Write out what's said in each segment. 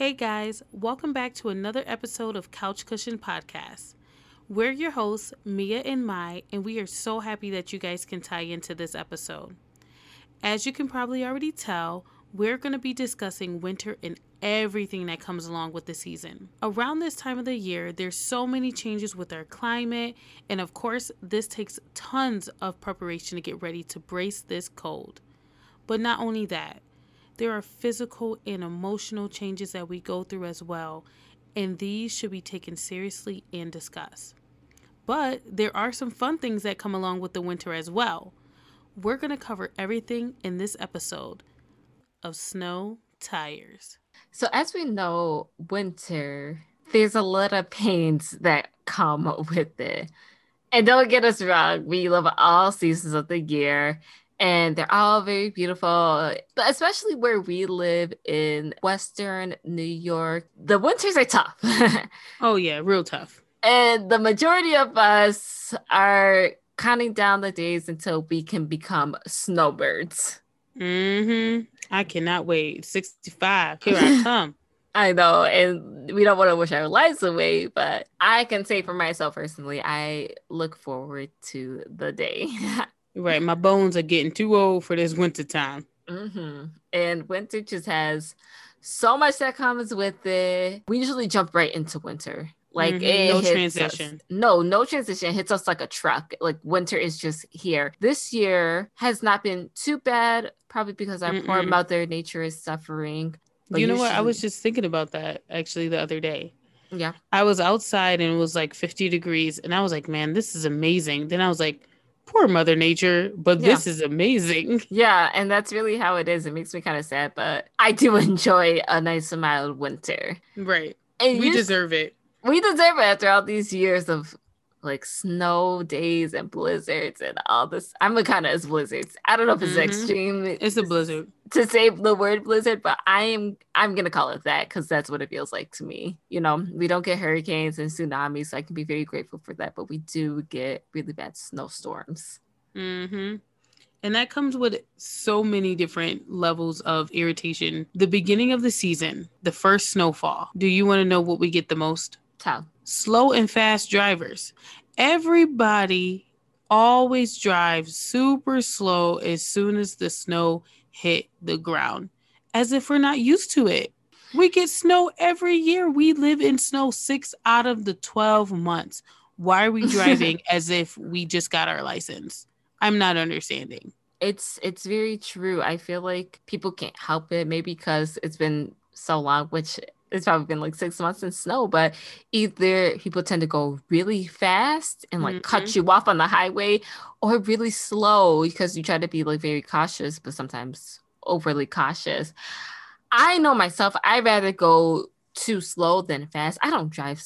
Hey guys, welcome back to another episode of Couch Cushion Podcast. We're your hosts, Mia and Mai, and we are so happy that you guys can tie into this episode. As you can probably already tell, we're going to be discussing winter and everything that comes along with the season. Around this time of the year, there's so many changes with our climate, and of course, this takes tons of preparation to get ready to brace this cold. But not only that, there are physical and emotional changes that we go through as well, and these should be taken seriously and discussed. But there are some fun things that come along with the winter as well. We're going to cover everything in this episode of Snow Tires. So, as we know, winter, there's a lot of pains that come with it. And don't get us wrong, we love all seasons of the year and they're all very beautiful. But especially where we live in Western New York, the winters are tough. oh, yeah, real tough. And the majority of us are counting down the days until we can become snowbirds. Mm-hmm. I cannot wait. 65. Here I come. I know, and we don't want to wish our lives away, but I can say for myself personally, I look forward to the day. Right. My bones are getting too old for this winter time. Mm-hmm. And winter just has so much that comes with it. We usually jump right into winter. Like mm-hmm. no transition. Us. No, no transition. It hits us like a truck. Like winter is just here. This year has not been too bad, probably because our Mm-mm. poor mother nature is suffering. But you know what? I was just thinking about that actually the other day. Yeah. I was outside and it was like 50 degrees and I was like, man, this is amazing. Then I was like, poor mother nature but yeah. this is amazing. Yeah and that's really how it is. It makes me kind of sad but i do enjoy a nice mild winter. Right. And we deserve it. We deserve it after all these years of like snow days and blizzards and all this. I'm a kind of as blizzards. I don't know if it's mm-hmm. extreme. It's a blizzard to say the word blizzard, but I am I'm gonna call it that because that's what it feels like to me. You know, we don't get hurricanes and tsunamis, so I can be very grateful for that. But we do get really bad snowstorms. Mm-hmm. And that comes with so many different levels of irritation. The beginning of the season, the first snowfall. Do you want to know what we get the most? Tell slow and fast drivers. Everybody always drives super slow as soon as the snow hit the ground, as if we're not used to it. We get snow every year. We live in snow six out of the 12 months. Why are we driving as if we just got our license? I'm not understanding. It's it's very true. I feel like people can't help it, maybe because it's been so long, which it's probably been like six months in snow, but either people tend to go really fast and like mm-hmm. cut you off on the highway or really slow because you try to be like very cautious, but sometimes overly cautious. I know myself, I rather go too slow than fast. I don't drive,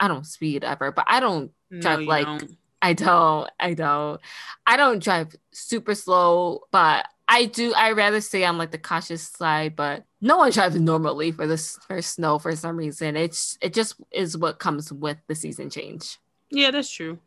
I don't speed ever, but I don't drive like, don't. I don't, I don't, I don't drive super slow, but I do. I rather say I'm like the cautious side, but no one drives normally for this for snow for some reason. It's it just is what comes with the season change. Yeah, that's true.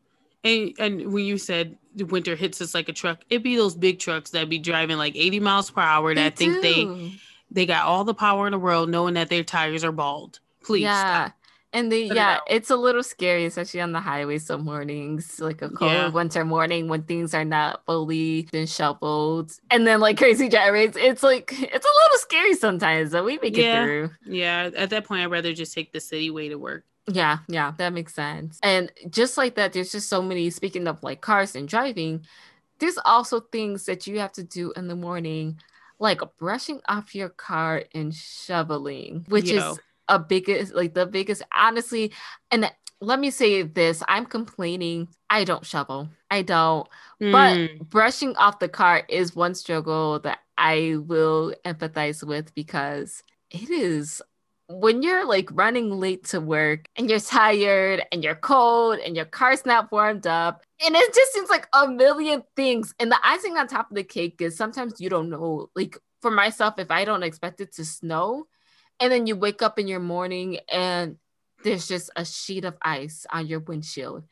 And and when you said the winter hits us like a truck, it'd be those big trucks that be driving like 80 miles per hour that they think they they got all the power in the world, knowing that their tires are bald. Please yeah. Stop. And the yeah, it it's a little scary, especially on the highway some mornings, like a cold yeah. winter morning when things are not fully been shoveled. And then like crazy gyrates. It's like it's a little scary sometimes, but we make yeah. it through. Yeah. At that point, I'd rather just take the city way to work. Yeah, yeah, that makes sense. And just like that, there's just so many speaking of like cars and driving, there's also things that you have to do in the morning like brushing off your car and shoveling, which Yo. is a biggest like the biggest honestly and let me say this i'm complaining i don't shovel i don't mm. but brushing off the car is one struggle that i will empathize with because it is when you're like running late to work and you're tired and you're cold and your car's not warmed up and it just seems like a million things and the icing on top of the cake is sometimes you don't know like for myself if i don't expect it to snow and then you wake up in your morning and there's just a sheet of ice on your windshield.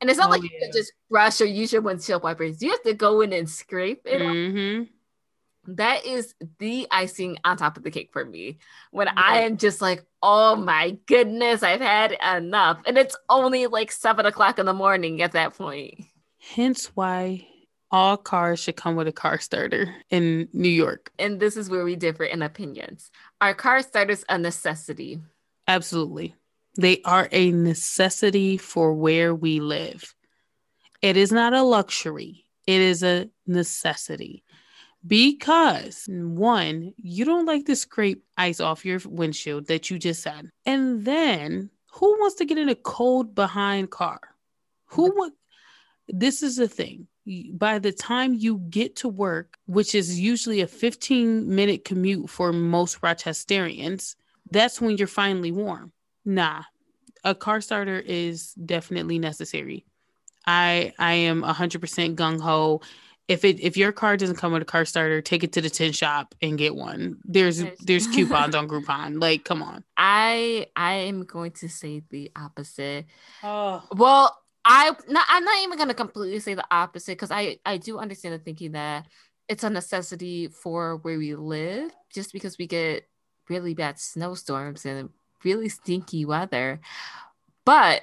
And it's not oh, like yeah. you can just brush or use your windshield wipers. You have to go in and scrape it. Mm-hmm. that is the icing on top of the cake for me when. I am just like, oh my goodness, I've had enough. And it's only like seven o'clock in the morning at that point. Hence why all cars should come with a car starter in New York. And this is where we differ in opinions. Are car starters a necessity? Absolutely. They are a necessity for where we live. It is not a luxury, it is a necessity. Because one, you don't like to scrape ice off your windshield that you just said. And then who wants to get in a cold behind car? Who would this is the thing. By the time you get to work, which is usually a 15 minute commute for most Rochesterians, that's when you're finally warm. Nah, a car starter is definitely necessary. I I am 100% gung ho. If it if your car doesn't come with a car starter, take it to the tin shop and get one. There's there's coupons on Groupon. Like, come on. I I am going to say the opposite. Oh. Well, I not, I'm not even gonna completely say the opposite because I I do understand the thinking that it's a necessity for where we live, just because we get really bad snowstorms and really stinky weather. But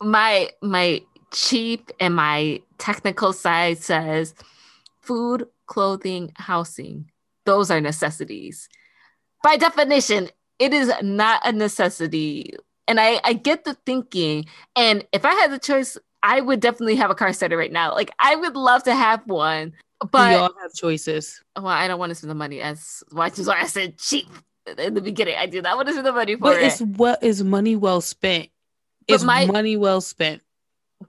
my my cheap and my technical side says food, clothing, housing. Those are necessities. By definition, it is not a necessity. And I, I get the thinking. And if I had the choice, I would definitely have a car starter right now. Like I would love to have one. But we all have choices. Well, I don't want to spend the money as is why I said cheap in the beginning. I do not want to spend the money for but it. it's what is money well spent. It's my, money well spent.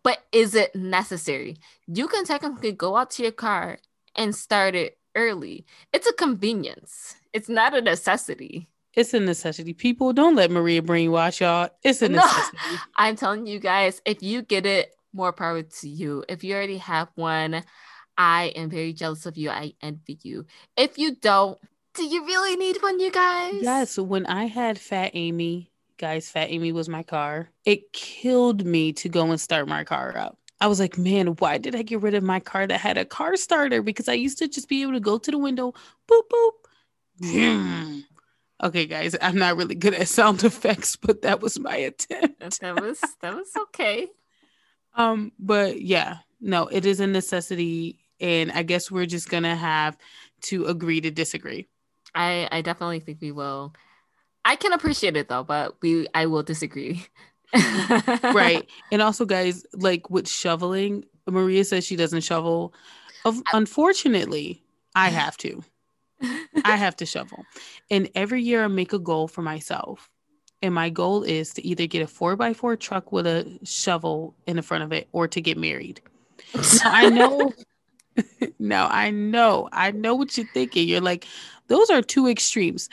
But is it necessary? You can technically go out to your car and start it early. It's a convenience. It's not a necessity. It's a necessity. People don't let Maria brainwash y'all. It's a necessity. No, I'm telling you guys, if you get it, more power to you. If you already have one, I am very jealous of you. I envy you. If you don't, do you really need one, you guys? Yes. When I had Fat Amy, guys, Fat Amy was my car. It killed me to go and start my car up. I was like, man, why did I get rid of my car that had a car starter? Because I used to just be able to go to the window, boop, boop. Okay, guys, I'm not really good at sound effects, but that was my attempt. that was that was okay. Um, but yeah, no, it is a necessity, and I guess we're just gonna have to agree to disagree. I I definitely think we will. I can appreciate it though, but we I will disagree. right. And also guys, like with shoveling, Maria says she doesn't shovel. Of, Unfortunately, I have to. I have to shovel. And every year I make a goal for myself. And my goal is to either get a four by four truck with a shovel in the front of it or to get married. now, I know now I know. I know what you're thinking. You're like, those are two extremes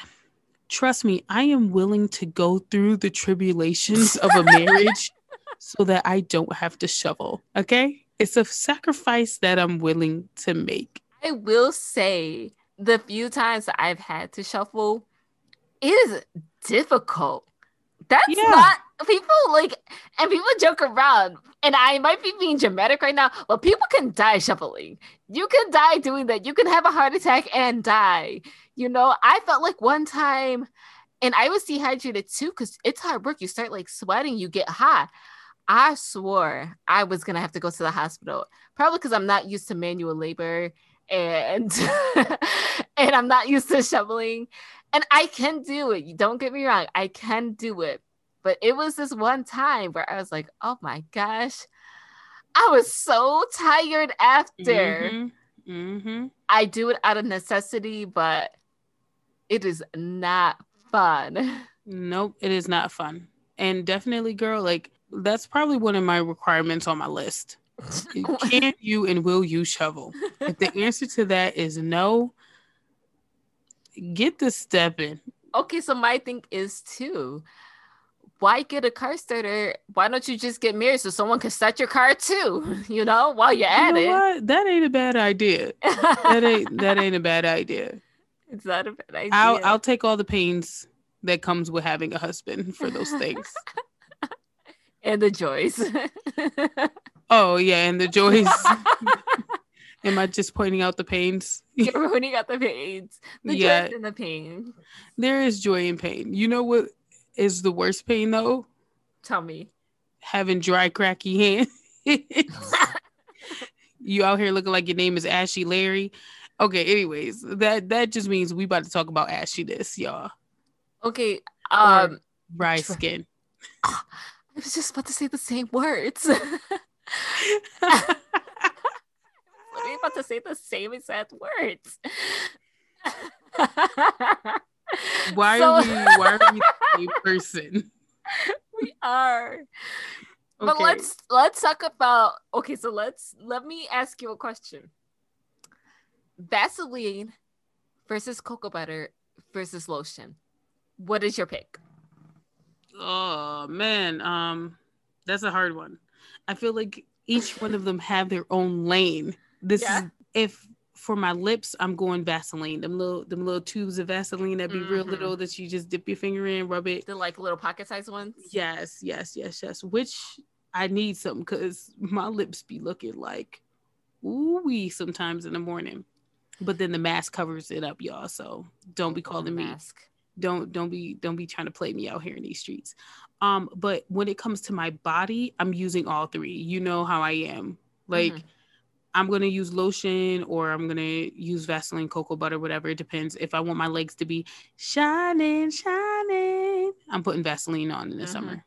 trust me, I am willing to go through the tribulations of a marriage so that I don't have to shovel. Okay. It's a sacrifice that I'm willing to make. I will say the few times I've had to shuffle, it is difficult. That's yeah. not people like, and people joke around, and I might be being dramatic right now, but people can die shuffling. You can die doing that. You can have a heart attack and die. You know, I felt like one time, and I was dehydrated too because it's hard work. You start like sweating, you get hot. I swore I was gonna have to go to the hospital, probably because I'm not used to manual labor and and I'm not used to shoveling. And I can do it. Don't get me wrong, I can do it. But it was this one time where I was like, oh my gosh, I was so tired after. Mm-hmm. Mm-hmm. I do it out of necessity, but it is not fun. Nope, it is not fun. And definitely, girl, like that's probably one of my requirements on my list. Can you and will you shovel? If the answer to that is no, get the step in. Okay, so my thing is too. Why get a car starter? Why don't you just get married so someone can start your car too? You know, while you're at you know it. What? That ain't a bad idea. that ain't that ain't a bad idea. It's not a bad idea. I'll I'll take all the pains that comes with having a husband for those things. and the joys. Oh yeah, and the joys. Am I just pointing out the pains? You're pointing out the pains. The Yeah. joys and the pain. There is joy in pain. You know what is the worst pain though? Tell me. Having dry, cracky hands. you out here looking like your name is Ashy Larry. Okay, anyways, that that just means we about to talk about ashiness, y'all. Okay. Um Dry Dry- skin. I was just about to say the same words. Was about to say the same exact words. Why So- are we why are we the same person? we are. But let's let's talk about okay, so let's let me ask you a question. Vaseline versus cocoa butter versus lotion. What is your pick? Oh man, um, that's a hard one. I feel like each one of them have their own lane. This Yeah. is if for my lips, I'm going Vaseline. Them little them little tubes of Vaseline that be real Mhm. little that you just dip your finger in, rub it. The like little pocket sized ones? Yes, yes, yes, yes. Which I need some because my lips be looking like ooh wee sometimes in the morning. But then the mask covers it up, y'all. So don't be calling me Mask. Don't don't be don't be trying to play me out here in these streets. Um but when it comes to my body i'm using all three. You know how i am. Like Mhm. i'm gonna use lotion or i'm gonna use vaseline cocoa butter whatever. It depends. If i want my legs to be shining shining i'm putting vaseline on in the Mhm. summer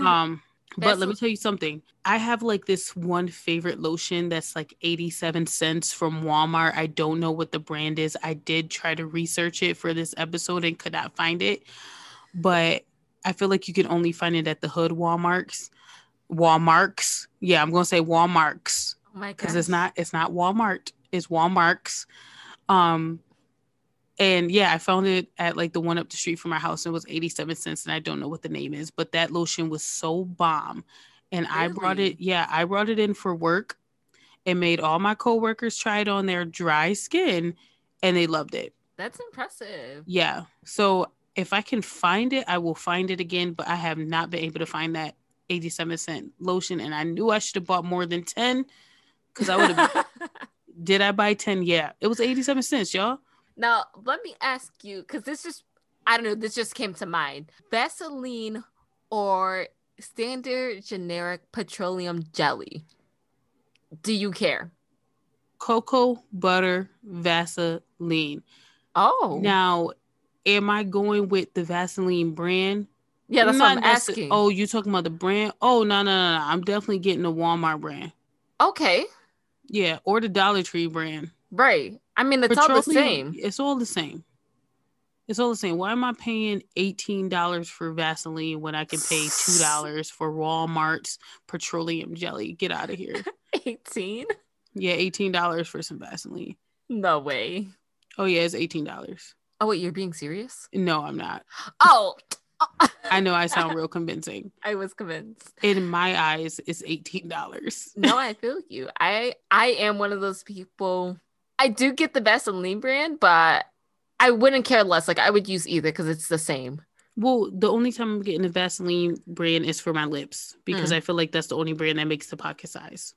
um but let me tell you something. I have like this one favorite lotion that's like 87 cents from walmart. I don't know what the brand is. I did try to research it for this episode and could not find it. But i feel like you can only find it at the hood walmarts. Walmarts. Yeah i'm gonna say walmarts. Oh my because it's not it's not walmart. It's walmarts. Um and yeah i found it at like the one up the street from my house and it was 87 cents and i don't know what the name is but that lotion was so bomb. And i brought it yeah i brought it in for work and made all my coworkers try it on their dry skin and they loved it. That's impressive. yeah. So if i can find it i will find it again but i have not been able to find that 87 cent lotion and i knew i should have bought more than 10 because i would have did i buy 10 yeah. It was 87 cents y'all now let me ask you, because this just I don't know, this just came to mind. Vaseline or standard generic petroleum jelly? Do you care? cocoa butter vaseline Oh, now am i going with the vaseline brand yeah, that's what Not I'm necess- asking. oh you talking about the brand oh no no no no i'm definitely getting the walmart brand okay, yeah or the dollar tree brand right. I mean, it's all the same. it's all the same it's all the same why am i paying $18 for vaseline when i can pay $2 for walmart's petroleum jelly get out of here 18? yeah $18 for some vaseline No way. oh yeah it's $18 Oh wait, you're being serious? no i'm not Oh, I know I sound real convincing. I was convinced. In my eyes, it's eighteen dollars. No, I feel you. I I am one of those people. I do get the Vaseline brand, but I wouldn't care less. Like I would use either because it's the same. Well, the only time I'm getting the Vaseline brand is for my lips because Mm. I feel like that's the only brand that makes the pocket size.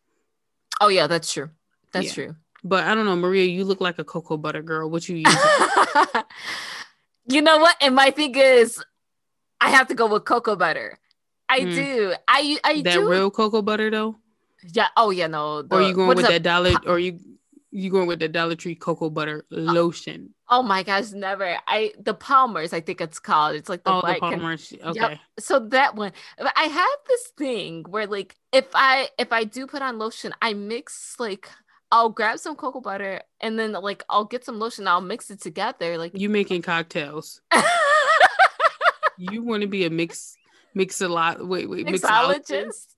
Oh yeah, that's true. That's Yeah. true. But I don't know, Maria, you look like a cocoa butter girl. What you use? you know what? And my thing is, I have to go with cocoa butter. I Mm. do. I I that do. real cocoa butter though, yeah. Oh yeah. No. or the- you going with that dollar? Or you you going with the Dollar Tree cocoa butter oh. lotion? Oh my gosh, never. I the Palmers. I think it's called. It's like the oh, the Palmer's. Okay. so that one but i have this thing where like if i if i do put on lotion i mix like i'll grab some cocoa butter and then like i'll get some lotion i'll mix it together like You making cocktails? You want to be a mix mix a lot? Wait, wait, mixologist? mixologist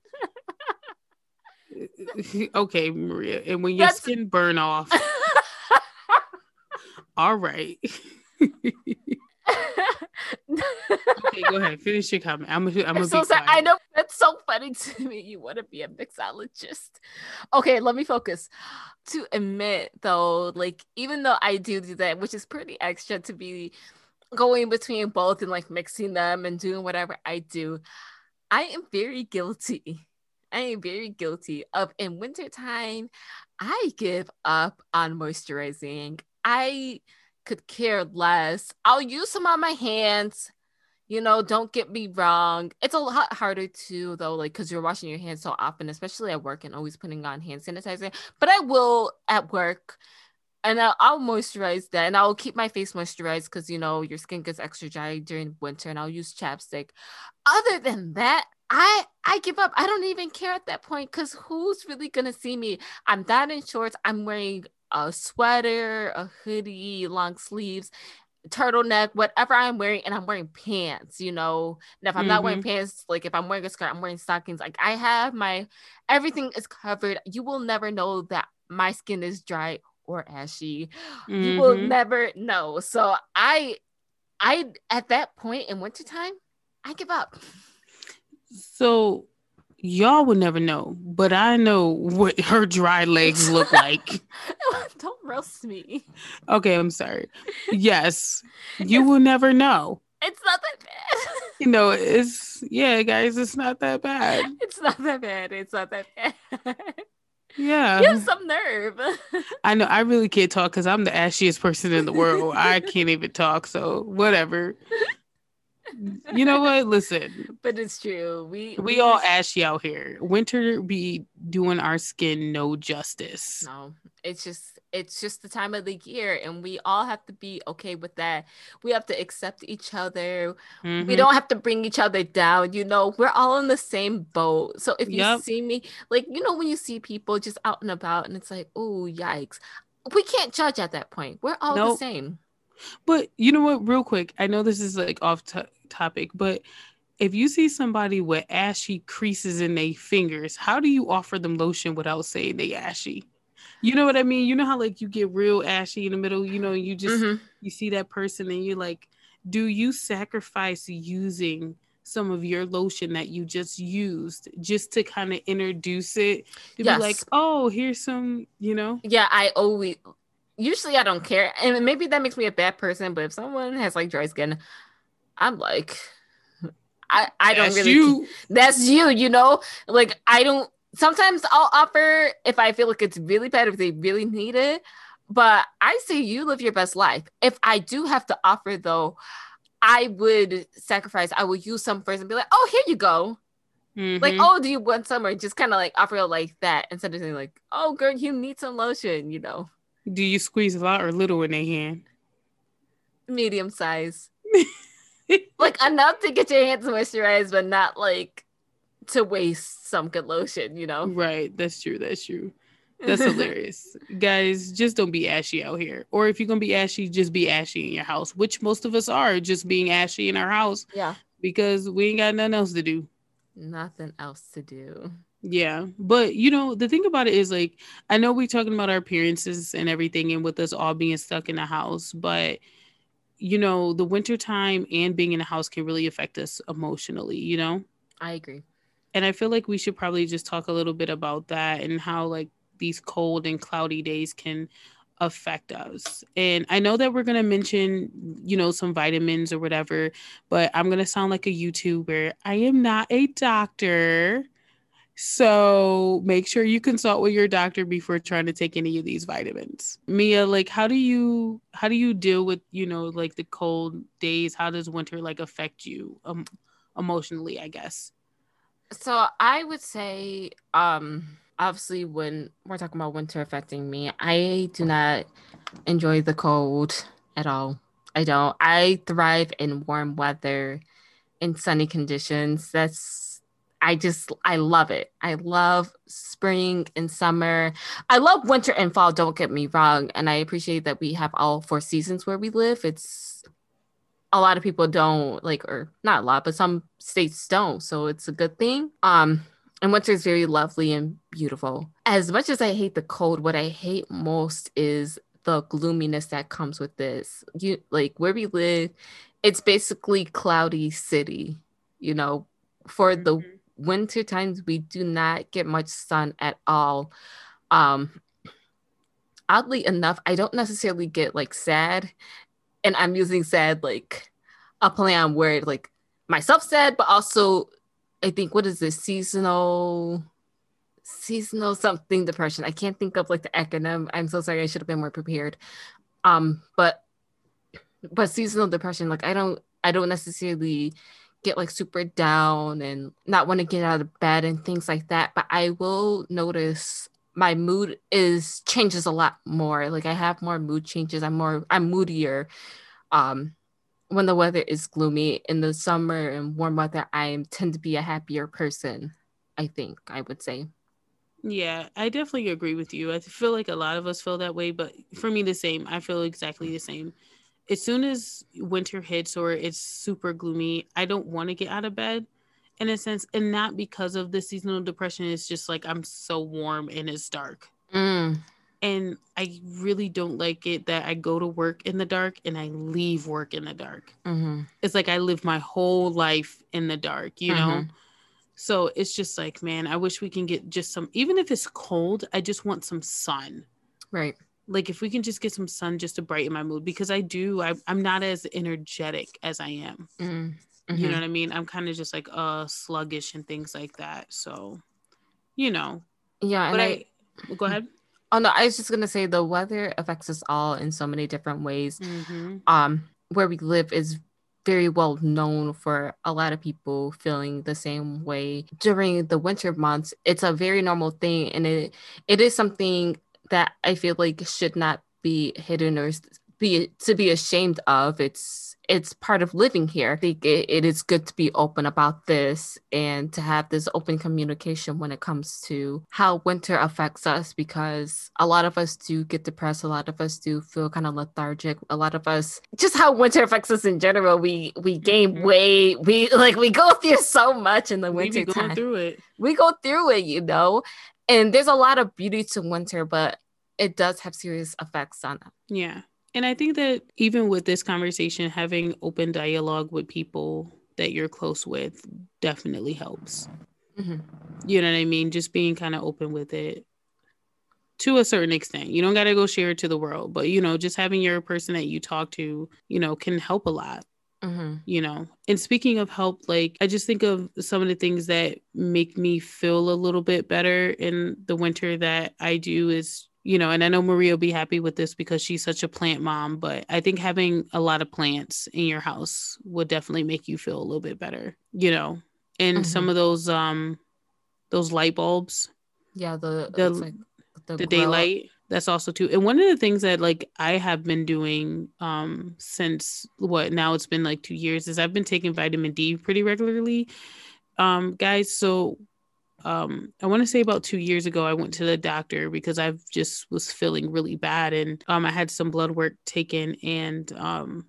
okay, Maria. And when your That's- skin burn off, all right. okay, go ahead. Finish your comment. I'm gonna. I'm I'm so sorry. I know that's so funny to me. You want to be a mixologist. Okay, let me focus. To admit though, like even though I do do that, which is pretty extra to be going between both and like mixing them and doing whatever I do, I am very guilty. I am very guilty of in wintertime, I give up on moisturizing. I could care less. I'll use some on my hands. You know, don't get me wrong. It's a lot harder too, though, like because you're washing your hands so often, especially at work and always putting on hand sanitizer. But I will at work and I'll, I'll, moisturize that and I'll keep my face moisturized because you know your skin gets extra dry during winter and I'll use chapstick. Other than that, I I give up. I don't even care at that point because who's really gonna see me? I'm down in shorts. I'm wearing a sweater, a hoodie, long sleeves, turtleneck, whatever I'm wearing, and I'm wearing pants, you know. And if I'm mm-hmm. not wearing mm-hmm. pants, like if I'm wearing a skirt, I'm wearing stockings. Like I have my everything is covered. You will never know that my skin is dry or ashy. Mm-hmm. You will mm-hmm. never know. So I I at that point in wintertime, I give up. So y'all would never know, but I know what her dry legs look like. Don't roast me. Okay, I'm sorry. Yes, you it's, will never know. It's not that bad. You know, it's yeah, guys, it's not that bad. It's not that bad. It's not that bad. Yeah. You have some nerve. I know. I really can't talk because I'm the ashiest person in the world. I can't even talk. So whatever you know what? Listen. But it's true. We we, we all ashy out here. Winter be doing our skin no justice. No, it's just it's just the time of the year, and we all have to be okay with that. We have to accept each other. Mm-hmm. We don't have to bring each other down. You know, we're all in the same boat. So if you yep. see me, like you know, when you see people just out and about, and it's like, oh yikes, we can't judge at that point. We're all nope. the same. But you know what? Real quick, I know this is like off topic, but if you see somebody with ashy creases in their fingers, how do you offer them lotion without saying they ashy? You know what I mean? You know how like you get real ashy in the middle, you know, you just mm-hmm. you see that person and you're like, do you sacrifice using some of your lotion that you just used just to kind of introduce it to yes. be like, oh, here's some, you know? Yeah, I always usually I don't care. And maybe that makes me a bad person, but if someone has like dry skin, I'm like, I, I don't really. You. That's you, you know? Like, I don't. Sometimes I'll offer if I feel like it's really bad, if they really need it. But I say you live your best life. If I do have to offer, though, I would sacrifice. I would use some first and be like, oh, here you go. Mm-hmm. Like, oh, do you want some? Or just kind of like offer it like that instead of saying, like, oh, girl, you need some lotion, you know? Do you squeeze a lot or little in their hand? Medium size. like enough to get your hands moisturized, but not like to waste some good lotion, you know? Right. That's true. That's true. That's hilarious. Guys, just don't be ashy out here. Or if you're going to be ashy, just be ashy in your house, which most of us are just being ashy in our house. Yeah. Because we ain't got nothing else to do. Nothing else to do. Yeah. But, you know, the thing about it is like, I know we're talking about our appearances and everything and with us all being stuck in the house, but you know, the wintertime and being in a house can really affect us emotionally, you know? I agree. And I feel like we should probably just talk a little bit about that and how like these cold and cloudy days can affect us. And I know that we're going to mention, you know, some vitamins or whatever, but I'm going to sound like a YouTuber. I am not a doctor. So make sure you consult with your doctor before trying to take any of these vitamins. Mia, like how do you how do you deal with, you know, like the cold days? How does winter like affect you um, emotionally, I guess? So I would say um obviously when we're talking about winter affecting me, I do not enjoy the cold at all. I don't. I thrive in warm weather in sunny conditions. That's I just I love it. I love spring and summer. I love winter and fall, don't get me wrong, and I appreciate that we have all four seasons where we live. It's a lot of people don't like or not a lot, but some states don't, so it's a good thing. Um and winter is very lovely and beautiful. As much as I hate the cold, what I hate most is the gloominess that comes with this. You like where we live, it's basically cloudy city, you know, for the mm-hmm winter times we do not get much sun at all. Um, oddly enough, I don't necessarily get like sad, and I'm using sad like a play on word like myself sad, but also I think what is this seasonal seasonal something depression. I can't think of like the acronym. I'm so sorry. I should have been more prepared. Um, but but seasonal depression, like I don't I don't necessarily get like super down and not want to get out of bed and things like that. But I will notice my mood is changes a lot more. Like I have more mood changes. I'm more I'm moodier. Um when the weather is gloomy in the summer and warm weather, I tend to be a happier person. I think I would say. Yeah, I definitely agree with you. I feel like a lot of us feel that way, but for me, the same. I feel exactly the same. As soon as winter hits or it's super gloomy, I don't want to get out of bed in a sense, and not because of the seasonal depression. It's just like I'm so warm and it's dark. Mm. And I really don't like it that I go to work in the dark and I leave work in the dark. Mm-hmm. It's like I live my whole life in the dark, you know? Mhm. So it's just like, man, I wish we can get just some, even if it's cold, I just want some sun. Right. Like if we can just get some sun just to brighten my mood because I do, I, I'm not as energetic as I am. Mm. You know what I mean? I'm kind of just like uh sluggish and things like that. So, you know, Yeah. but And I, I, go ahead. oh no, I was just gonna say the weather affects us all in so many different ways. hmm um where we live is very well known for a lot of people feeling the same way during the winter months it's a very normal thing and it it is something that i feel like should not be hidden or be to be ashamed of. It's it's part of living here. I think it, it is good to be open about this and to have this open communication when it comes to how winter affects us because a lot of us do get depressed. A lot of us do feel kind of lethargic. A lot of us just how winter affects us in general we we gain Mhm. weight we like we go through so much in the We be winter going time. through it. we go through it you know and there's a lot of beauty to winter but it does have serious effects on us Yeah. And I think that even with this conversation, having open dialogue with people that you're close with definitely helps. Mhm. You know what I mean? Just being kind of open with it to a certain extent. You don't got to go share it to the world, but you know, just having your person that you talk to, you know, can help a lot Mhm. you know? And speaking of help like i just think of some of the things that make me feel a little bit better in the winter that i do is you know and i know maria will be happy with this because she's such a plant mom but i think having a lot of plants in your house would definitely make you feel a little bit better you know? And Mhm. some of those um those light bulbs. Yeah the The- like the grow- daylight that's also too and one of the things that like i have been doing um since what now it's been like two years is i've been taking vitamin d pretty regularly um guys. So um i want to say about two years ago i went to the doctor because i just was feeling really bad and um i had some blood work taken and um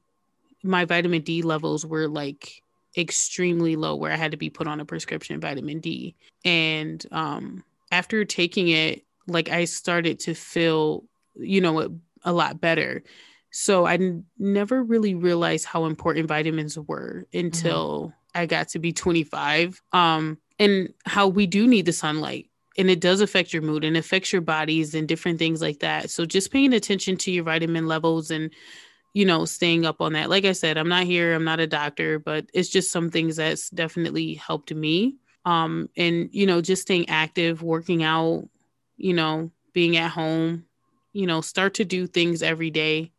my vitamin d levels were like extremely low where i had to be put on a prescription vitamin d. And um after taking it like i started to feel you know a, a lot better. So i n- never really realized how important vitamins were until i got to be 25 um and how we do need the sunlight and it does affect your mood and affects your bodies and different things like that. So just paying attention to your vitamin levels and you know staying up on that. Like i said i'm not here i'm not a doctor but it's just some things that's definitely helped me um and you know just staying active working out you know being at home you know start to do things every day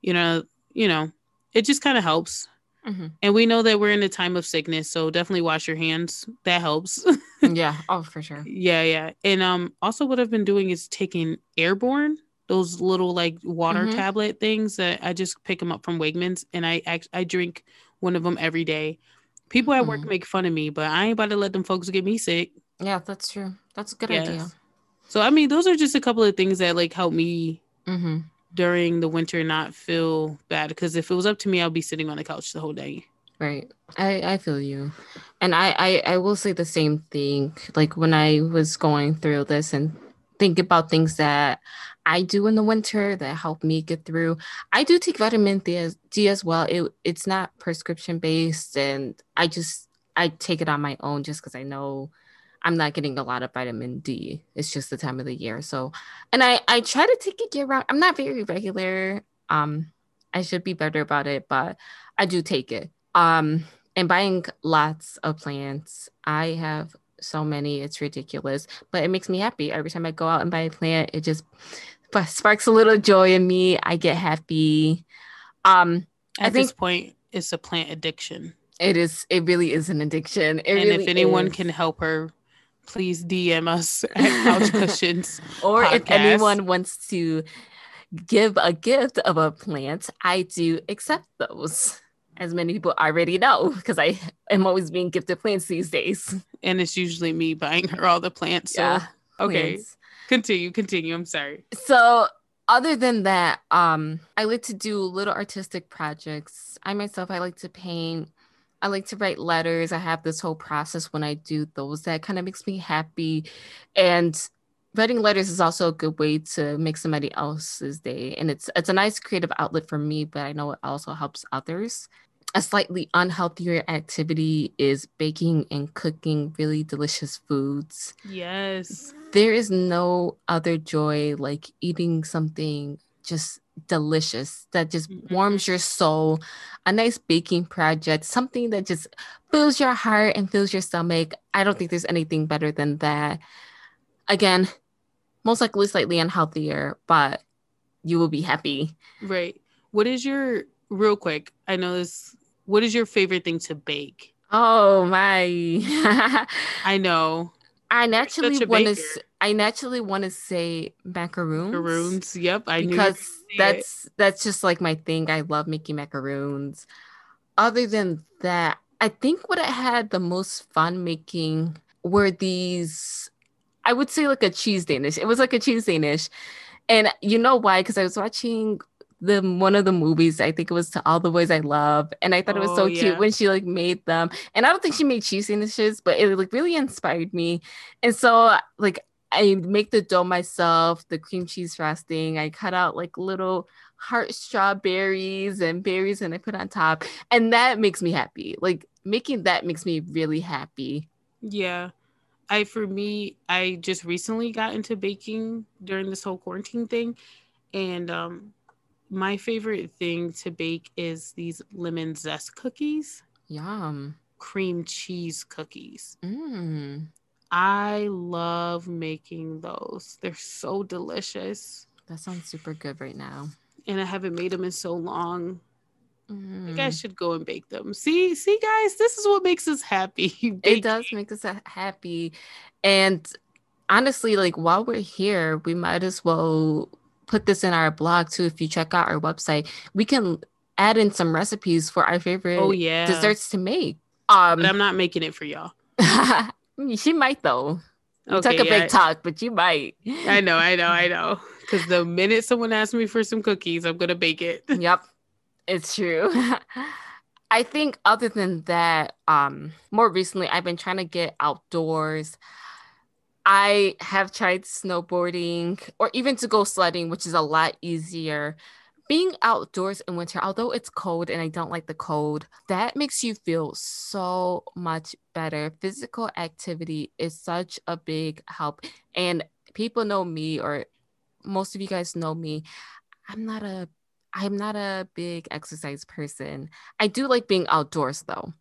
you know you know it just kind of helps. Mhm. and we know that we're in a time of sickness so definitely wash your hands. That helps. Yeah. Oh for sure. Yeah yeah. And um also what i've been doing is taking airborne those little like water Mhm. tablet things that i just pick them up from wegmans and i act- i drink one of them every day. People at work Mhm. make fun of me but i ain't about to let them folks get me sick. Yeah that's true. That's a good Yes. idea so i mean those are just a couple of things that like help me hmm during the winter not feel bad because if it was up to me i'll be sitting on the couch the whole day Right. I I feel you. And I, I I will say the same thing. Like when I was going through this and think about things that I do in the winter that help me get through. I do take vitamin D as, D as well. It it's not prescription based and I just I take it on my own just cuz I know I'm not getting a lot of vitamin D. It's just the time of the year. So and I I try to take it year round. I'm not very regular. Um I should be better about it, but I do take it um and buying lots of plants i have so many. It's ridiculous, but it makes me happy. Every time I go out and buy a plant, it just sparks a little joy in me. I get happy. Um, At I think this point, it's a plant addiction. it is. It really is an addiction. It and really if anyone is. can help her, please DM us at Couch Cushions. or if anyone wants to give a gift of a plant, I do accept those. As many people already know, because I am always being gifted plants these days. And it's usually me buying her all the plants. So, yeah. okay, plants. continue, continue. I'm sorry. So other than that, um, I like to do little artistic projects. I myself, I like to paint. I like to write letters. I have this whole process when I do those that kind of makes me happy. And writing letters is also a good way to make somebody else's day. And it's it's a nice creative outlet for me, but I know it also helps others. A slightly unhealthier activity is baking and cooking really delicious foods Yes. there is no other joy like eating something just delicious that just Mhm. warms your soul a nice baking project something that just fills your heart and fills your stomach i don't think there's anything better than that again most likely slightly unhealthier but you will be happy Right. What is your real quick? I know this. What is your favorite thing to bake? oh my I know i naturally want to i naturally want to say macaroons maroons. Yep, I knew. you were because gonna it. that's that's just like my thing. I love making macaroons. Other than that, I think what I had the most fun making were these. I would say like a cheese Danish. It was like a cheese Danish, and you know why? Because I was watching the one of the movies. I think it was to All the Boys I Love, and I thought it was so Oh, cute when she like made them. And I don't think she made cheese Danishes, but it like really inspired me. And so like I make the dough myself, the cream cheese frosting. I cut out like little heart strawberries and berries and I put on top. And that makes me happy. Like making that makes me really happy. Yeah. I for me, I just recently got into baking during this whole quarantine thing. And um my favorite thing to bake is these lemon zest cookies, Yum. cream cheese cookies. Mm. I love making those. They're so delicious. That sounds super good right now. And I haven't made them in so long. Mm. You guys should go and bake them. See, see, guys, this is what makes us happy. it does make us happy. And honestly, like while we're here, we might as well put this in our blog too. If you check out our website, we can add in some recipes for our favorite Oh yeah. desserts to make. Um, But I'm not making it for y'all. she might though. Okay, talk a yeah. big talk, but you might. I know, I know, I know. Because the minute someone asks me for some cookies, I'm gonna bake it. yep, it's true. I think other than that, um, more recently I've been trying to get outdoors. I have tried snowboarding or even to go sledding, which is a lot easier. Being outdoors in winter, although it's cold and I don't like the cold, that makes you feel so much better. Physical activity is such a big help. And people know me, or most of you guys know me. I'm not a I'm not a big exercise person. I do like being outdoors though.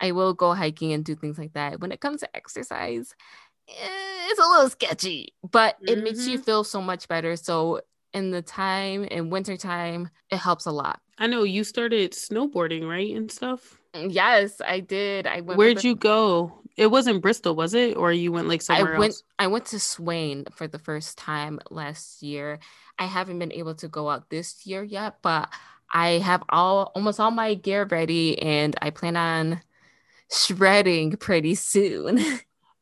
I will go hiking and do things like that. When it comes to exercise, eh, it's a little sketchy, but it makes you mm-hmm. feel so much better. So in the time in winter time, it helps a lot. I know you started snowboarding, right, and stuff. Yes, I did. I went. Where'd you go? It wasn't Bristol, was it? Or you went like somewhere I went. else? I went to Swain for the first time last year. I haven't been able to go out this year yet, but I have all almost all my gear ready, and I plan on shredding pretty soon.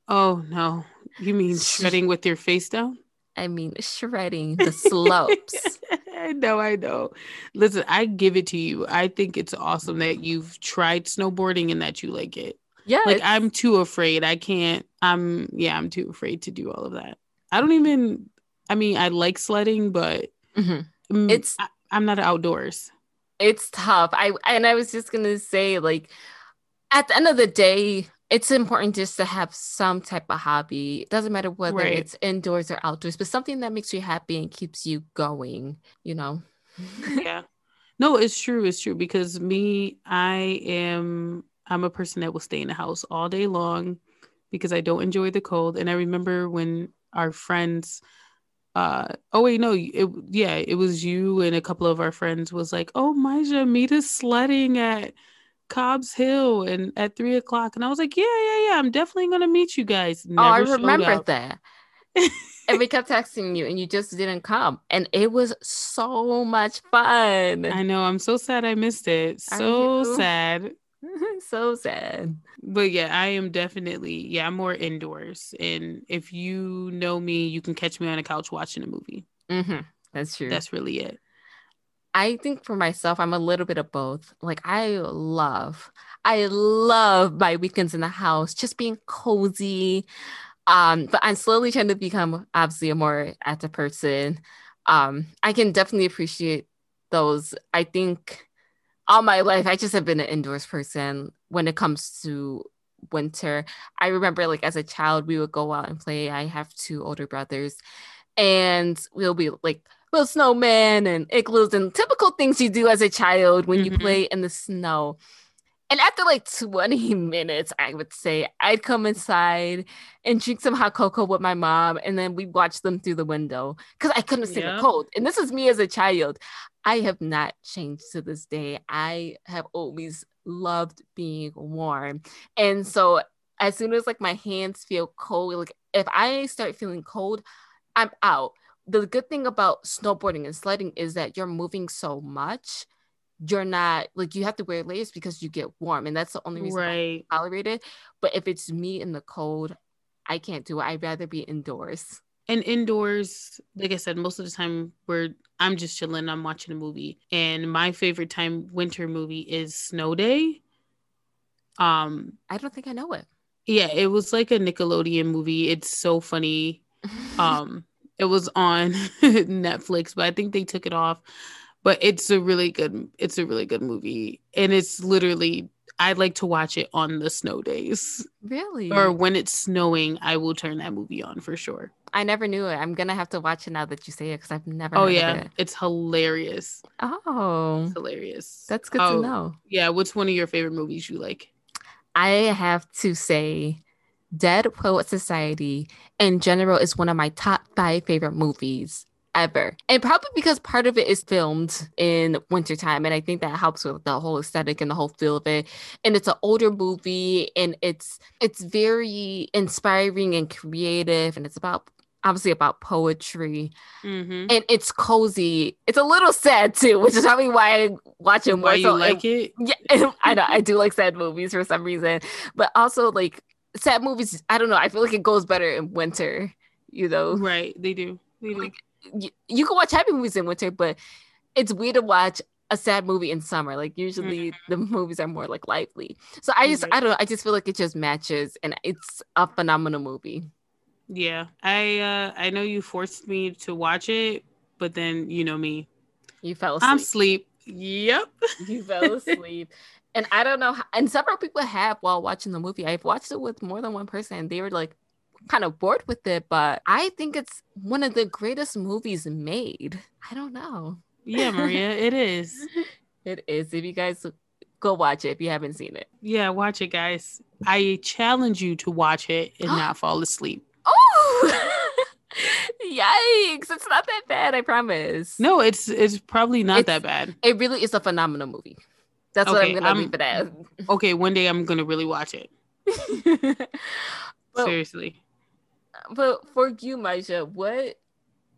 Oh no. You mean shredding with your face down? I mean, shredding the slopes. I know, I know. Listen, I give it to you. I think it's awesome that you've tried snowboarding and that you like it. Yeah, Like I'm too afraid. I can't. I'm yeah, I'm too afraid to do all of that. I don't even I mean, I like sledding, but Mhm. mm, It's- I, I'm not outdoors. it's tough. I and I was just gonna say, like, at the end of the day, it's important just to have some type of hobby. It doesn't matter whether Right. it's indoors or outdoors, but something that makes you happy and keeps you going. You know. yeah. No, it's true. It's true because me, I am I'm a person that will stay in the house all day long, because I don't enjoy the cold. And I remember when our friends uh oh wait no it yeah it was you and a couple of our friends was like oh Maja meet us sledding at Cobb's Hill and at three o'clock and I was like yeah yeah yeah I'm definitely gonna meet you guys Never oh I remember that and we kept texting you and you just didn't come and it was so much fun I know I'm so sad I missed it so sad so sad. But yeah, I am definitely yeah, I'm more indoors. And if you know me, you can catch me on a couch watching a movie. Mm-hmm. That's true. That's really it. I think for myself, I'm a little bit of both. Like I love, I love my weekends in the house, just being cozy. Um, but I'm slowly trying to become obviously a more active person. Um, I can definitely appreciate those. I think all my life I just have been an indoors person when it comes to winter. I remember like as a child we would go out and play. I have two older brothers and we'll be like little snowmen and igloos and typical things you do as a child when mm-hmm. you play in the snow. And after like 20 minutes, I would say I'd come inside and drink some hot cocoa with my mom, and then we'd watch them through the window because I couldn't stand yeah. the cold. And this is me as a child. I have not changed to this day. I have always loved being warm. And so as soon as like my hands feel cold, like if I start feeling cold, I'm out. The good thing about snowboarding and sledding is that you're moving so much. You're not like you have to wear layers because you get warm, and that's the only reason right. I tolerate it. But if it's me in the cold, I can't do it. I'd rather be indoors. And indoors, like I said, most of the time we're I'm just chilling, I'm watching a movie. And my favorite time winter movie is Snow Day. Um I don't think I know it. Yeah, it was like a Nickelodeon movie. It's so funny. um it was on Netflix, but I think they took it off. But it's a really good it's a really good movie. And it's literally I like to watch it on the snow days. Really? Or when it's snowing, I will turn that movie on for sure. I never knew it. I'm gonna have to watch it now that you say it because I've never. Oh yeah, it. it's hilarious. Oh, it's hilarious. That's good oh, to know. Yeah, what's one of your favorite movies you like? I have to say, Dead Poet Society in general is one of my top five favorite movies ever. And probably because part of it is filmed in wintertime. And I think that helps with the whole aesthetic and the whole feel of it. And it's an older movie and it's it's very inspiring and creative and it's about obviously about poetry mm-hmm. and it's cozy it's a little sad too which is probably why i watch it more why you so like it yeah i know i do like sad movies for some reason but also like sad movies i don't know i feel like it goes better in winter you know right they do they do like, you, you can watch happy movies in winter but it's weird to watch a sad movie in summer. Like usually mm-hmm. the movies are more like lively. So I just mm-hmm. I don't know. I just feel like it just matches and it's a phenomenal movie. Yeah, I uh I know you forced me to watch it, but then you know me. You fell asleep. I'm asleep. Yep. You fell asleep. And I don't know how, and several people have while watching the movie. I've watched it with more than one person and they were like kind of bored with it, but I think it's one of the greatest movies made. I don't know. Yeah, Maria, it is. it is. If you guys go watch it if you haven't seen it. Yeah, watch it, guys. I challenge you to watch it and not fall asleep. Oh, yikes! It's not that bad. I promise. No, it's it's probably not it's, that bad. It really is a phenomenal movie. That's okay, what I'm gonna I'm, leave it as. okay, one day I'm gonna really watch it. but, Seriously. But for you, Maja, what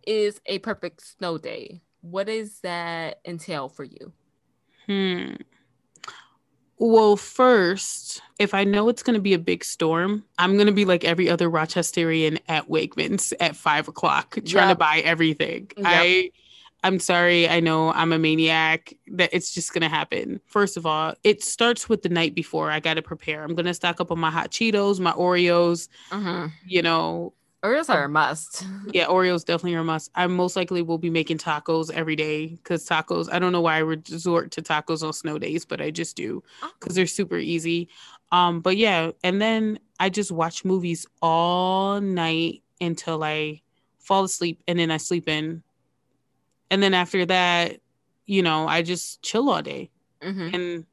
is a perfect snow day? What does that entail for you? Hmm. Well, first, if I know it's going to be a big storm, I'm going to be like every other Rochesterian at Wegmans at five o'clock trying yep. to buy everything. Yep. I. I'm sorry. I know I'm a maniac. That it's just gonna happen. First of all, it starts with the night before. I gotta prepare. I'm gonna stock up on my hot Cheetos, my Oreos. Uh-huh. You know, Oreos are a must. Yeah, Oreos definitely are a must. I most likely will be making tacos every day because tacos. I don't know why I resort to tacos on snow days, but I just do because they're super easy. Um, but yeah, and then I just watch movies all night until I fall asleep, and then I sleep in. And then after that, you know, I just chill all day, mm-hmm. and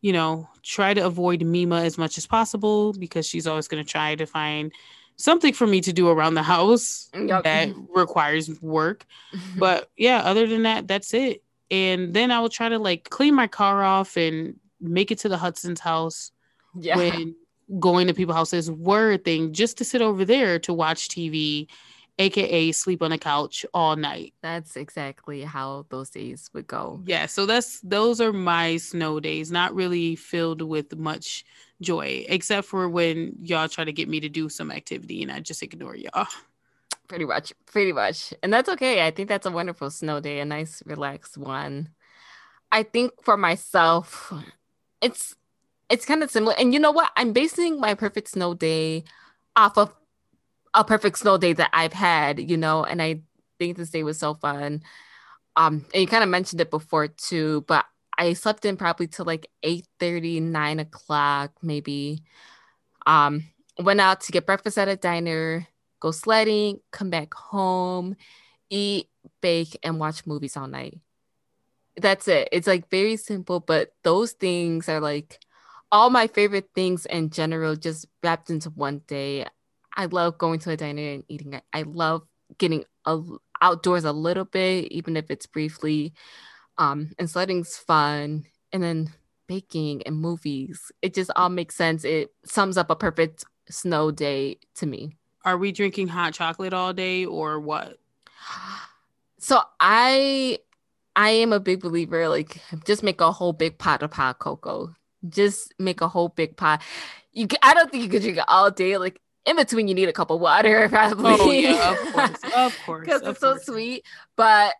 you know, try to avoid Mima as much as possible because she's always going to try to find something for me to do around the house yep. that requires work. but yeah, other than that, that's it. And then I will try to like clean my car off and make it to the Hudson's house yeah. when going to people's houses were a thing just to sit over there to watch TV aka sleep on the couch all night. That's exactly how those days would go. Yeah, so that's those are my snow days, not really filled with much joy, except for when y'all try to get me to do some activity and I just ignore y'all. Pretty much, pretty much. And that's okay. I think that's a wonderful snow day, a nice relaxed one. I think for myself, it's it's kind of similar. And you know what? I'm basing my perfect snow day off of a perfect snow day that I've had, you know, and I think this day was so fun. Um, and you kind of mentioned it before too, but I slept in probably till like 8 30, 9 o'clock, maybe. Um, went out to get breakfast at a diner, go sledding, come back home, eat, bake, and watch movies all night. That's it. It's like very simple, but those things are like all my favorite things in general, just wrapped into one day. I love going to a diner and eating. I love getting a, outdoors a little bit, even if it's briefly. Um, and sledding's fun. And then baking and movies. It just all makes sense. It sums up a perfect snow day to me. Are we drinking hot chocolate all day or what? So I I am a big believer like just make a whole big pot of hot cocoa. Just make a whole big pot. You I don't think you could drink it all day. Like in between you need a cup of water probably. Oh, yeah, of course of course because it's course. so sweet. But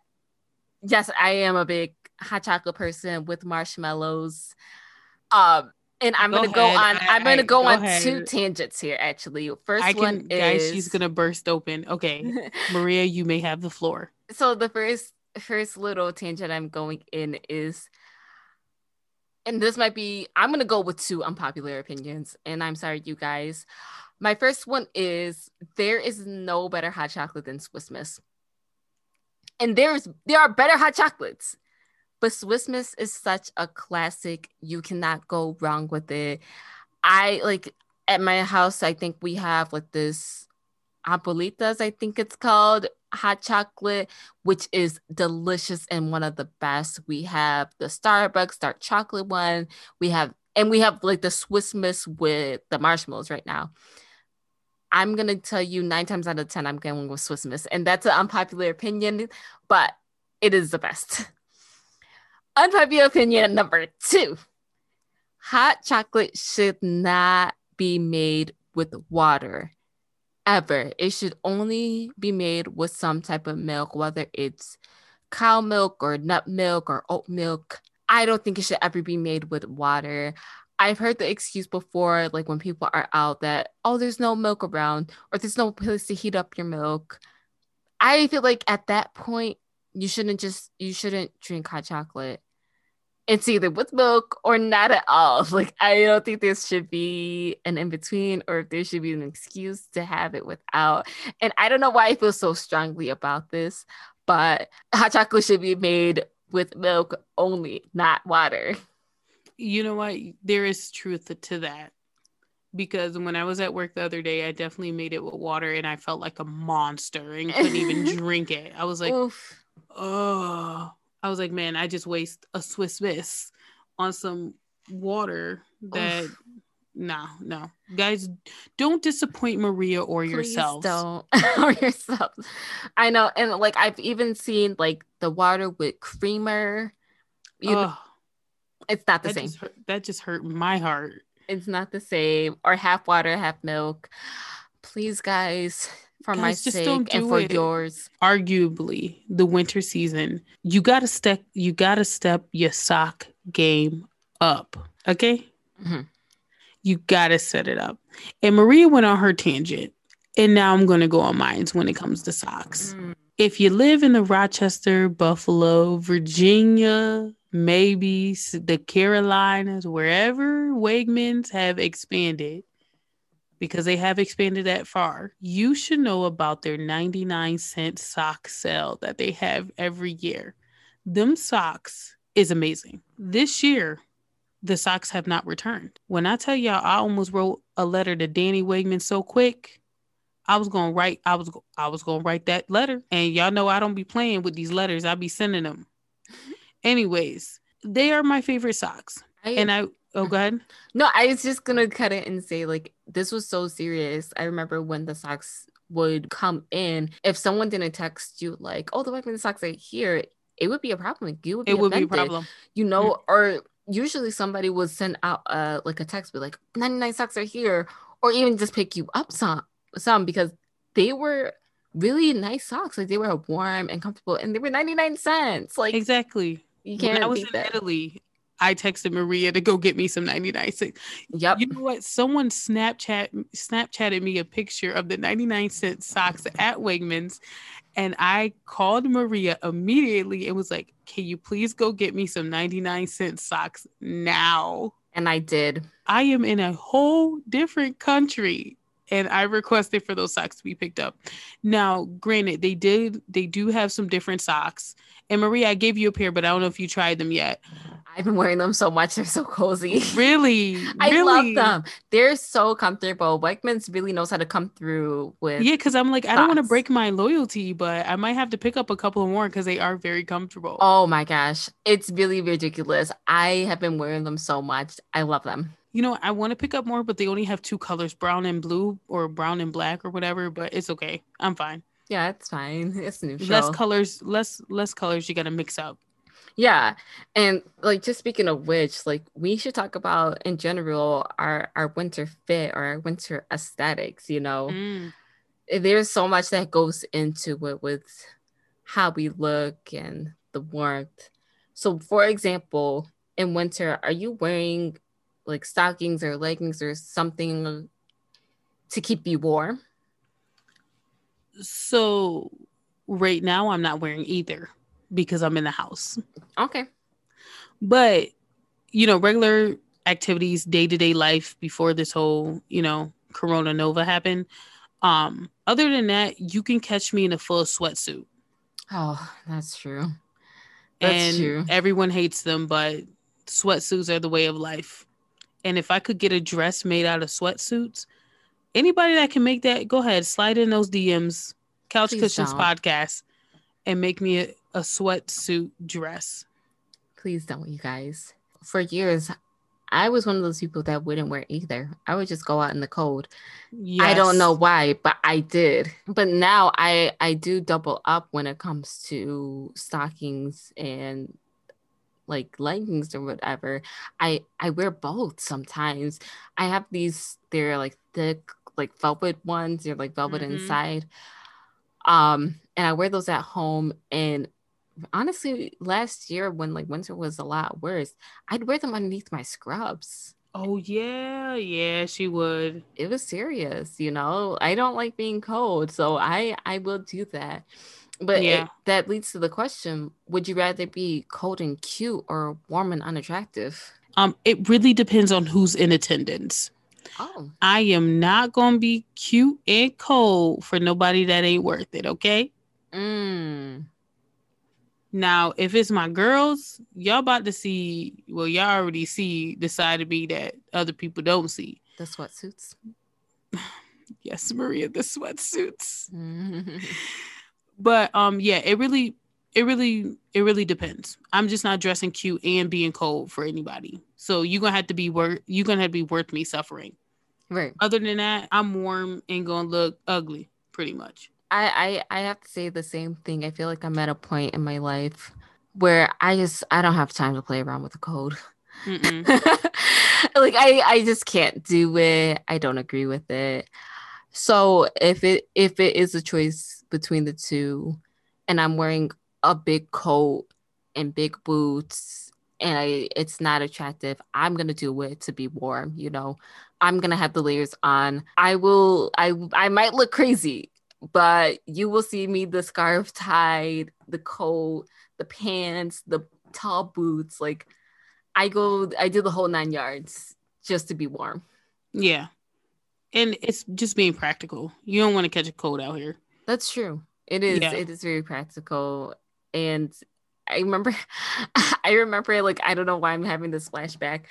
yes i am a big hot chocolate person with marshmallows. Um and i'm go gonna ahead. go on I, am gonna go, go on ahead. two tangents here actually. First I can, one is guys she's gonna burst open. Okay maria you may have the floor. So the first first little tangent i'm going in is and this might be i'm gonna go with two unpopular opinions and i'm sorry you guys my first one is there is no better hot chocolate than Swiss Miss. And there's there are better hot chocolates. But Swiss Miss is such a classic. You cannot go wrong with it. I like at my house, I think we have like this Abuelitas, I think it's called hot chocolate, which is delicious and one of the best. We have the Starbucks dark chocolate one. We have and we have like the Swiss Miss with the marshmallows right now. I'm gonna tell you nine times out of ten, I'm going with Swiss Miss, and that's an unpopular opinion, but it is the best. unpopular opinion number two: hot chocolate should not be made with water ever. It should only be made with some type of milk, whether it's cow milk or nut milk or oat milk. I don't think it should ever be made with water. I've heard the excuse before, like when people are out, that, oh, there's no milk around or there's no place to heat up your milk. I feel like at that point, you shouldn't just, you shouldn't drink hot chocolate. It's either with milk or not at all. Like, I don't think there should be an in between or if there should be an excuse to have it without. And I don't know why I feel so strongly about this, but hot chocolate should be made with milk only, not water you know what? There is truth to that. Because when I was at work the other day, I definitely made it with water and I felt like a monster and couldn't even drink it. I was like, oh, I was like, man, I just waste a Swiss Miss on some water that Oof. no, no. Guys, don't disappoint Maria or Please yourself. Don't or yourself. I know. And like I've even seen like the water with creamer. You know, it's not the that same. Just hurt, that just hurt my heart. It's not the same. Or half water, half milk. Please, guys, for guys, my sake and for it. yours. Arguably, the winter season, you gotta step. You gotta step your sock game up. Okay. Mm-hmm. You gotta set it up. And Maria went on her tangent, and now I'm gonna go on mine when it comes to socks. Mm. If you live in the Rochester, Buffalo, Virginia, maybe the Carolinas, wherever Wegmans have expanded, because they have expanded that far, you should know about their 99 cent sock sale that they have every year. Them socks is amazing. This year, the socks have not returned. When I tell y'all, I almost wrote a letter to Danny Wegman so quick. I was gonna write. I was. I was gonna write that letter, and y'all know I don't be playing with these letters. I be sending them. Anyways, they are my favorite socks, I, and I. Oh, go ahead. No, I was just gonna cut it and say like this was so serious. I remember when the socks would come in. If someone didn't text you like, "Oh, the Wegman socks are here," it would be a problem. Like, you would be It would be a problem. You know, Mm. or usually somebody would send out uh like a text, be like, "99 socks are here," or even just pick you up some some because they were really nice socks. Like they were warm and comfortable, and they were 99 cents. Like Exactly. You When can't I was in that. Italy, I texted Maria to go get me some 99 cents. Yep. You know what? Someone Snapchat Snapchatted me a picture of the 99 cent socks at Wegmans. And I called Maria immediately and was like, Can you please go get me some 99 cent socks now? and I did. I am in a whole different country and I requested for those socks to be picked up. Now, granted, they did they do have some different socks. And Maria, I gave you a pair, but I don't know if you tried them yet. I've been wearing them so much. They're so cozy. Really? I really? love them. They're so comfortable. Wegmans really knows how to come through with. Yeah, because I'm like, I don't want to break my loyalty, but I might have to pick up a couple more because they are very comfortable. Oh my gosh, it's really ridiculous. I have been wearing them so much. I love them. You know, I want to pick up more, but they only have two colors, brown and blue or brown and black or whatever, but it's okay. I'm fine. Yeah, it's fine. It's neutral. Less colors, less less colors you gotta mix up. Yeah, and like just speaking of which, like we should talk about in general our our winter fit or our winter aesthetics. You know, Mm. there's so much that goes into it with how we look and the warmth. So, for example, in winter, are you wearing like stockings or leggings or something to keep you warm? So right now I'm not wearing either because I'm in the house. Okay. But you know, regular activities, day to day life before this whole, you know, Corona Nova happened. Um, other than that, you can catch me in a full sweatsuit. Oh, that's true. That's and true. everyone hates them, but sweatsuits are the way of life. And if I could get a dress made out of sweatsuits, anybody that can make that, go ahead, slide in those DMs, Couch Please Cushions don't. podcast, and make me a, a sweatsuit dress. Please don't, you guys. For years, I was one of those people that wouldn't wear either. I would just go out in the cold. I don't know why, but I did. But now I I do double up when it comes to stockings and like leggings or whatever. I I wear both sometimes. I have these they're like thick like velvet ones. They're like velvet Mhm. inside. Um and I wear those at home and honestly last year when like winter was a lot worse, I'd wear them underneath my scrubs Oh yeah, yeah, she would. it was serious you know i don't like being cold so i i will do that but it- Yeah. that leads to the question would you rather be cold and cute or warm and unattractive Um, it really depends on who's in attendance. oh I am not gonna be cute and cold for nobody that ain't worth it, okay? mm. Now, if it's my girls, y'all about to see, well, y'all already see the side of me that other people don't see. the sweatsuits Yes, Maria, the sweatsuits. But um, yeah, it really, it really, it really depends. I'm just not dressing cute and being cold for anybody. So you're gonna have to be worth you're gonna have to be worth me suffering. right Other than that, I'm warm and gonna look ugly, pretty much. I, I i have to say the same thing i feel like i'm at a point in my life where i just i don't have time to play around with the cold like I I just can't do it. I don't agree with it. So if it if it is a choice between the two and I'm wearing a big coat and big boots and I it's not attractive, I'm going to do it to be warm, you know. I'm going to have the layers on. I will I I might look crazy, but you will see me the scarf tied, the coat, the pants, the tall boots like I go, I do the whole nine yards just to be warm. Yeah. And it's just being practical. You don't want to catch a cold out here. That's true. It is. Yeah. It is very practical, and I remember, I remember, like, I don't know why I'm having this flashback.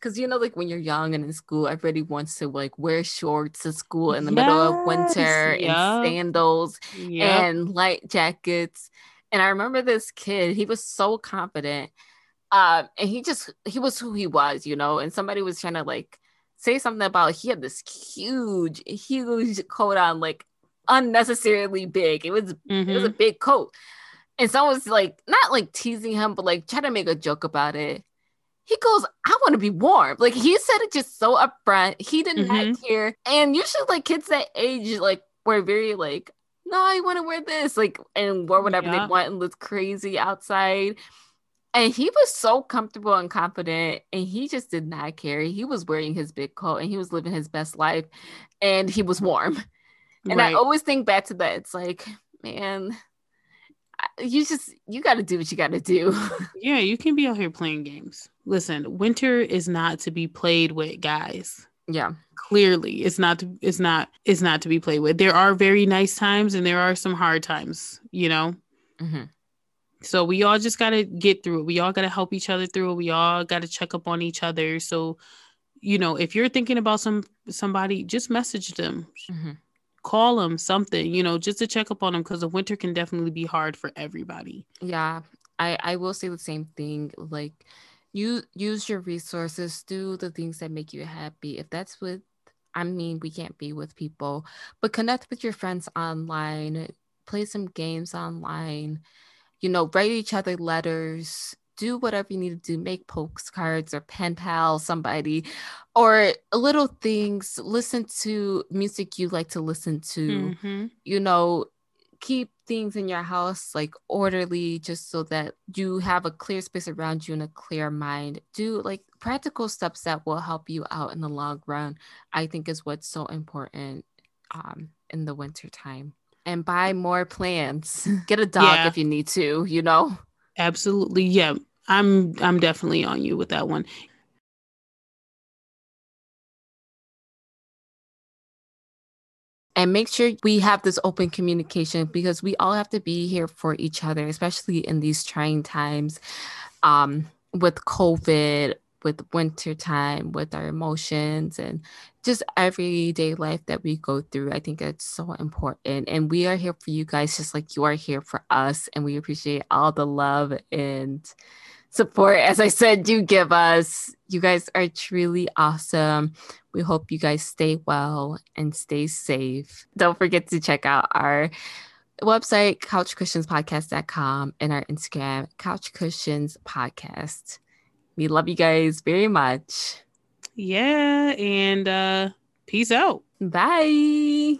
Cause you know, like when you're young and in school, everybody wants to like wear shorts to school in the yes, middle of winter yep. and sandals yep. and light jackets. And I remember this kid, he was so confident. Um, and he just he was who he was, you know, and somebody was trying to like say something about he had this huge, huge coat on, like unnecessarily big. It was mm-hmm. it was a mm-hmm. big coat. And someone was like, not like teasing him, but like trying to make a joke about it. He goes, I want to be warm. Like he said it just so upfront. He did mm-hmm. not care. And usually like kids that age like were very like, no, I want to wear this, like and wear whatever yeah. they want and look crazy outside. And he was so comfortable and confident, and he just did not care. He was wearing his big coat and he was living his best life, and he was warm. And right. I always think back to that. It's like, man, you just you got to do what you got to do. yeah, you can be out here playing games. Listen, winter is not to be played with, guys. Yeah. Clearly, it's not to, it's not it's not to be played with. There are very nice times and there are some hard times, you know. Mm-hmm. So we all just got to get through it. We all got to help each other through it. We all got to check up on each other. So, you know, if you're thinking about some somebody, just message them. Mm-hmm call them something, you know, just to check up on them because the winter can definitely be hard for everybody. Yeah, I I will say the same thing. Like, you use your resources, do the things that make you happy. If that's with I mean, we can't be with people, but connect with your friends online, play some games online, you know, write each other letters, do whatever you need to do make postcards or pen pal somebody or little things listen to music you like to listen to mm-hmm. you know keep things in your house like orderly just so that you have a clear space around you and a clear mind do like practical steps that will help you out in the long run i think is what's so important um, in the winter time and buy more plants. Get a dog yeah. if you need to you know? Absolutely yeah. I'm i'm definitely on you with that one. And make sure we have this open communication because we all have to be here for each other especially in these trying times um, with covid with winter time with our emotions and just everyday life that we go through i think it's so important and we are here for you guys just like you are here for us and we appreciate all the love and support as i said you give us you guys are truly awesome we hope you guys stay well and stay safe. Don't forget to check out our website, couchcushionspodcast.com, and our Instagram, Couch Cushions Podcast. We love you guys very much. Yeah. And uh, peace out. Bye.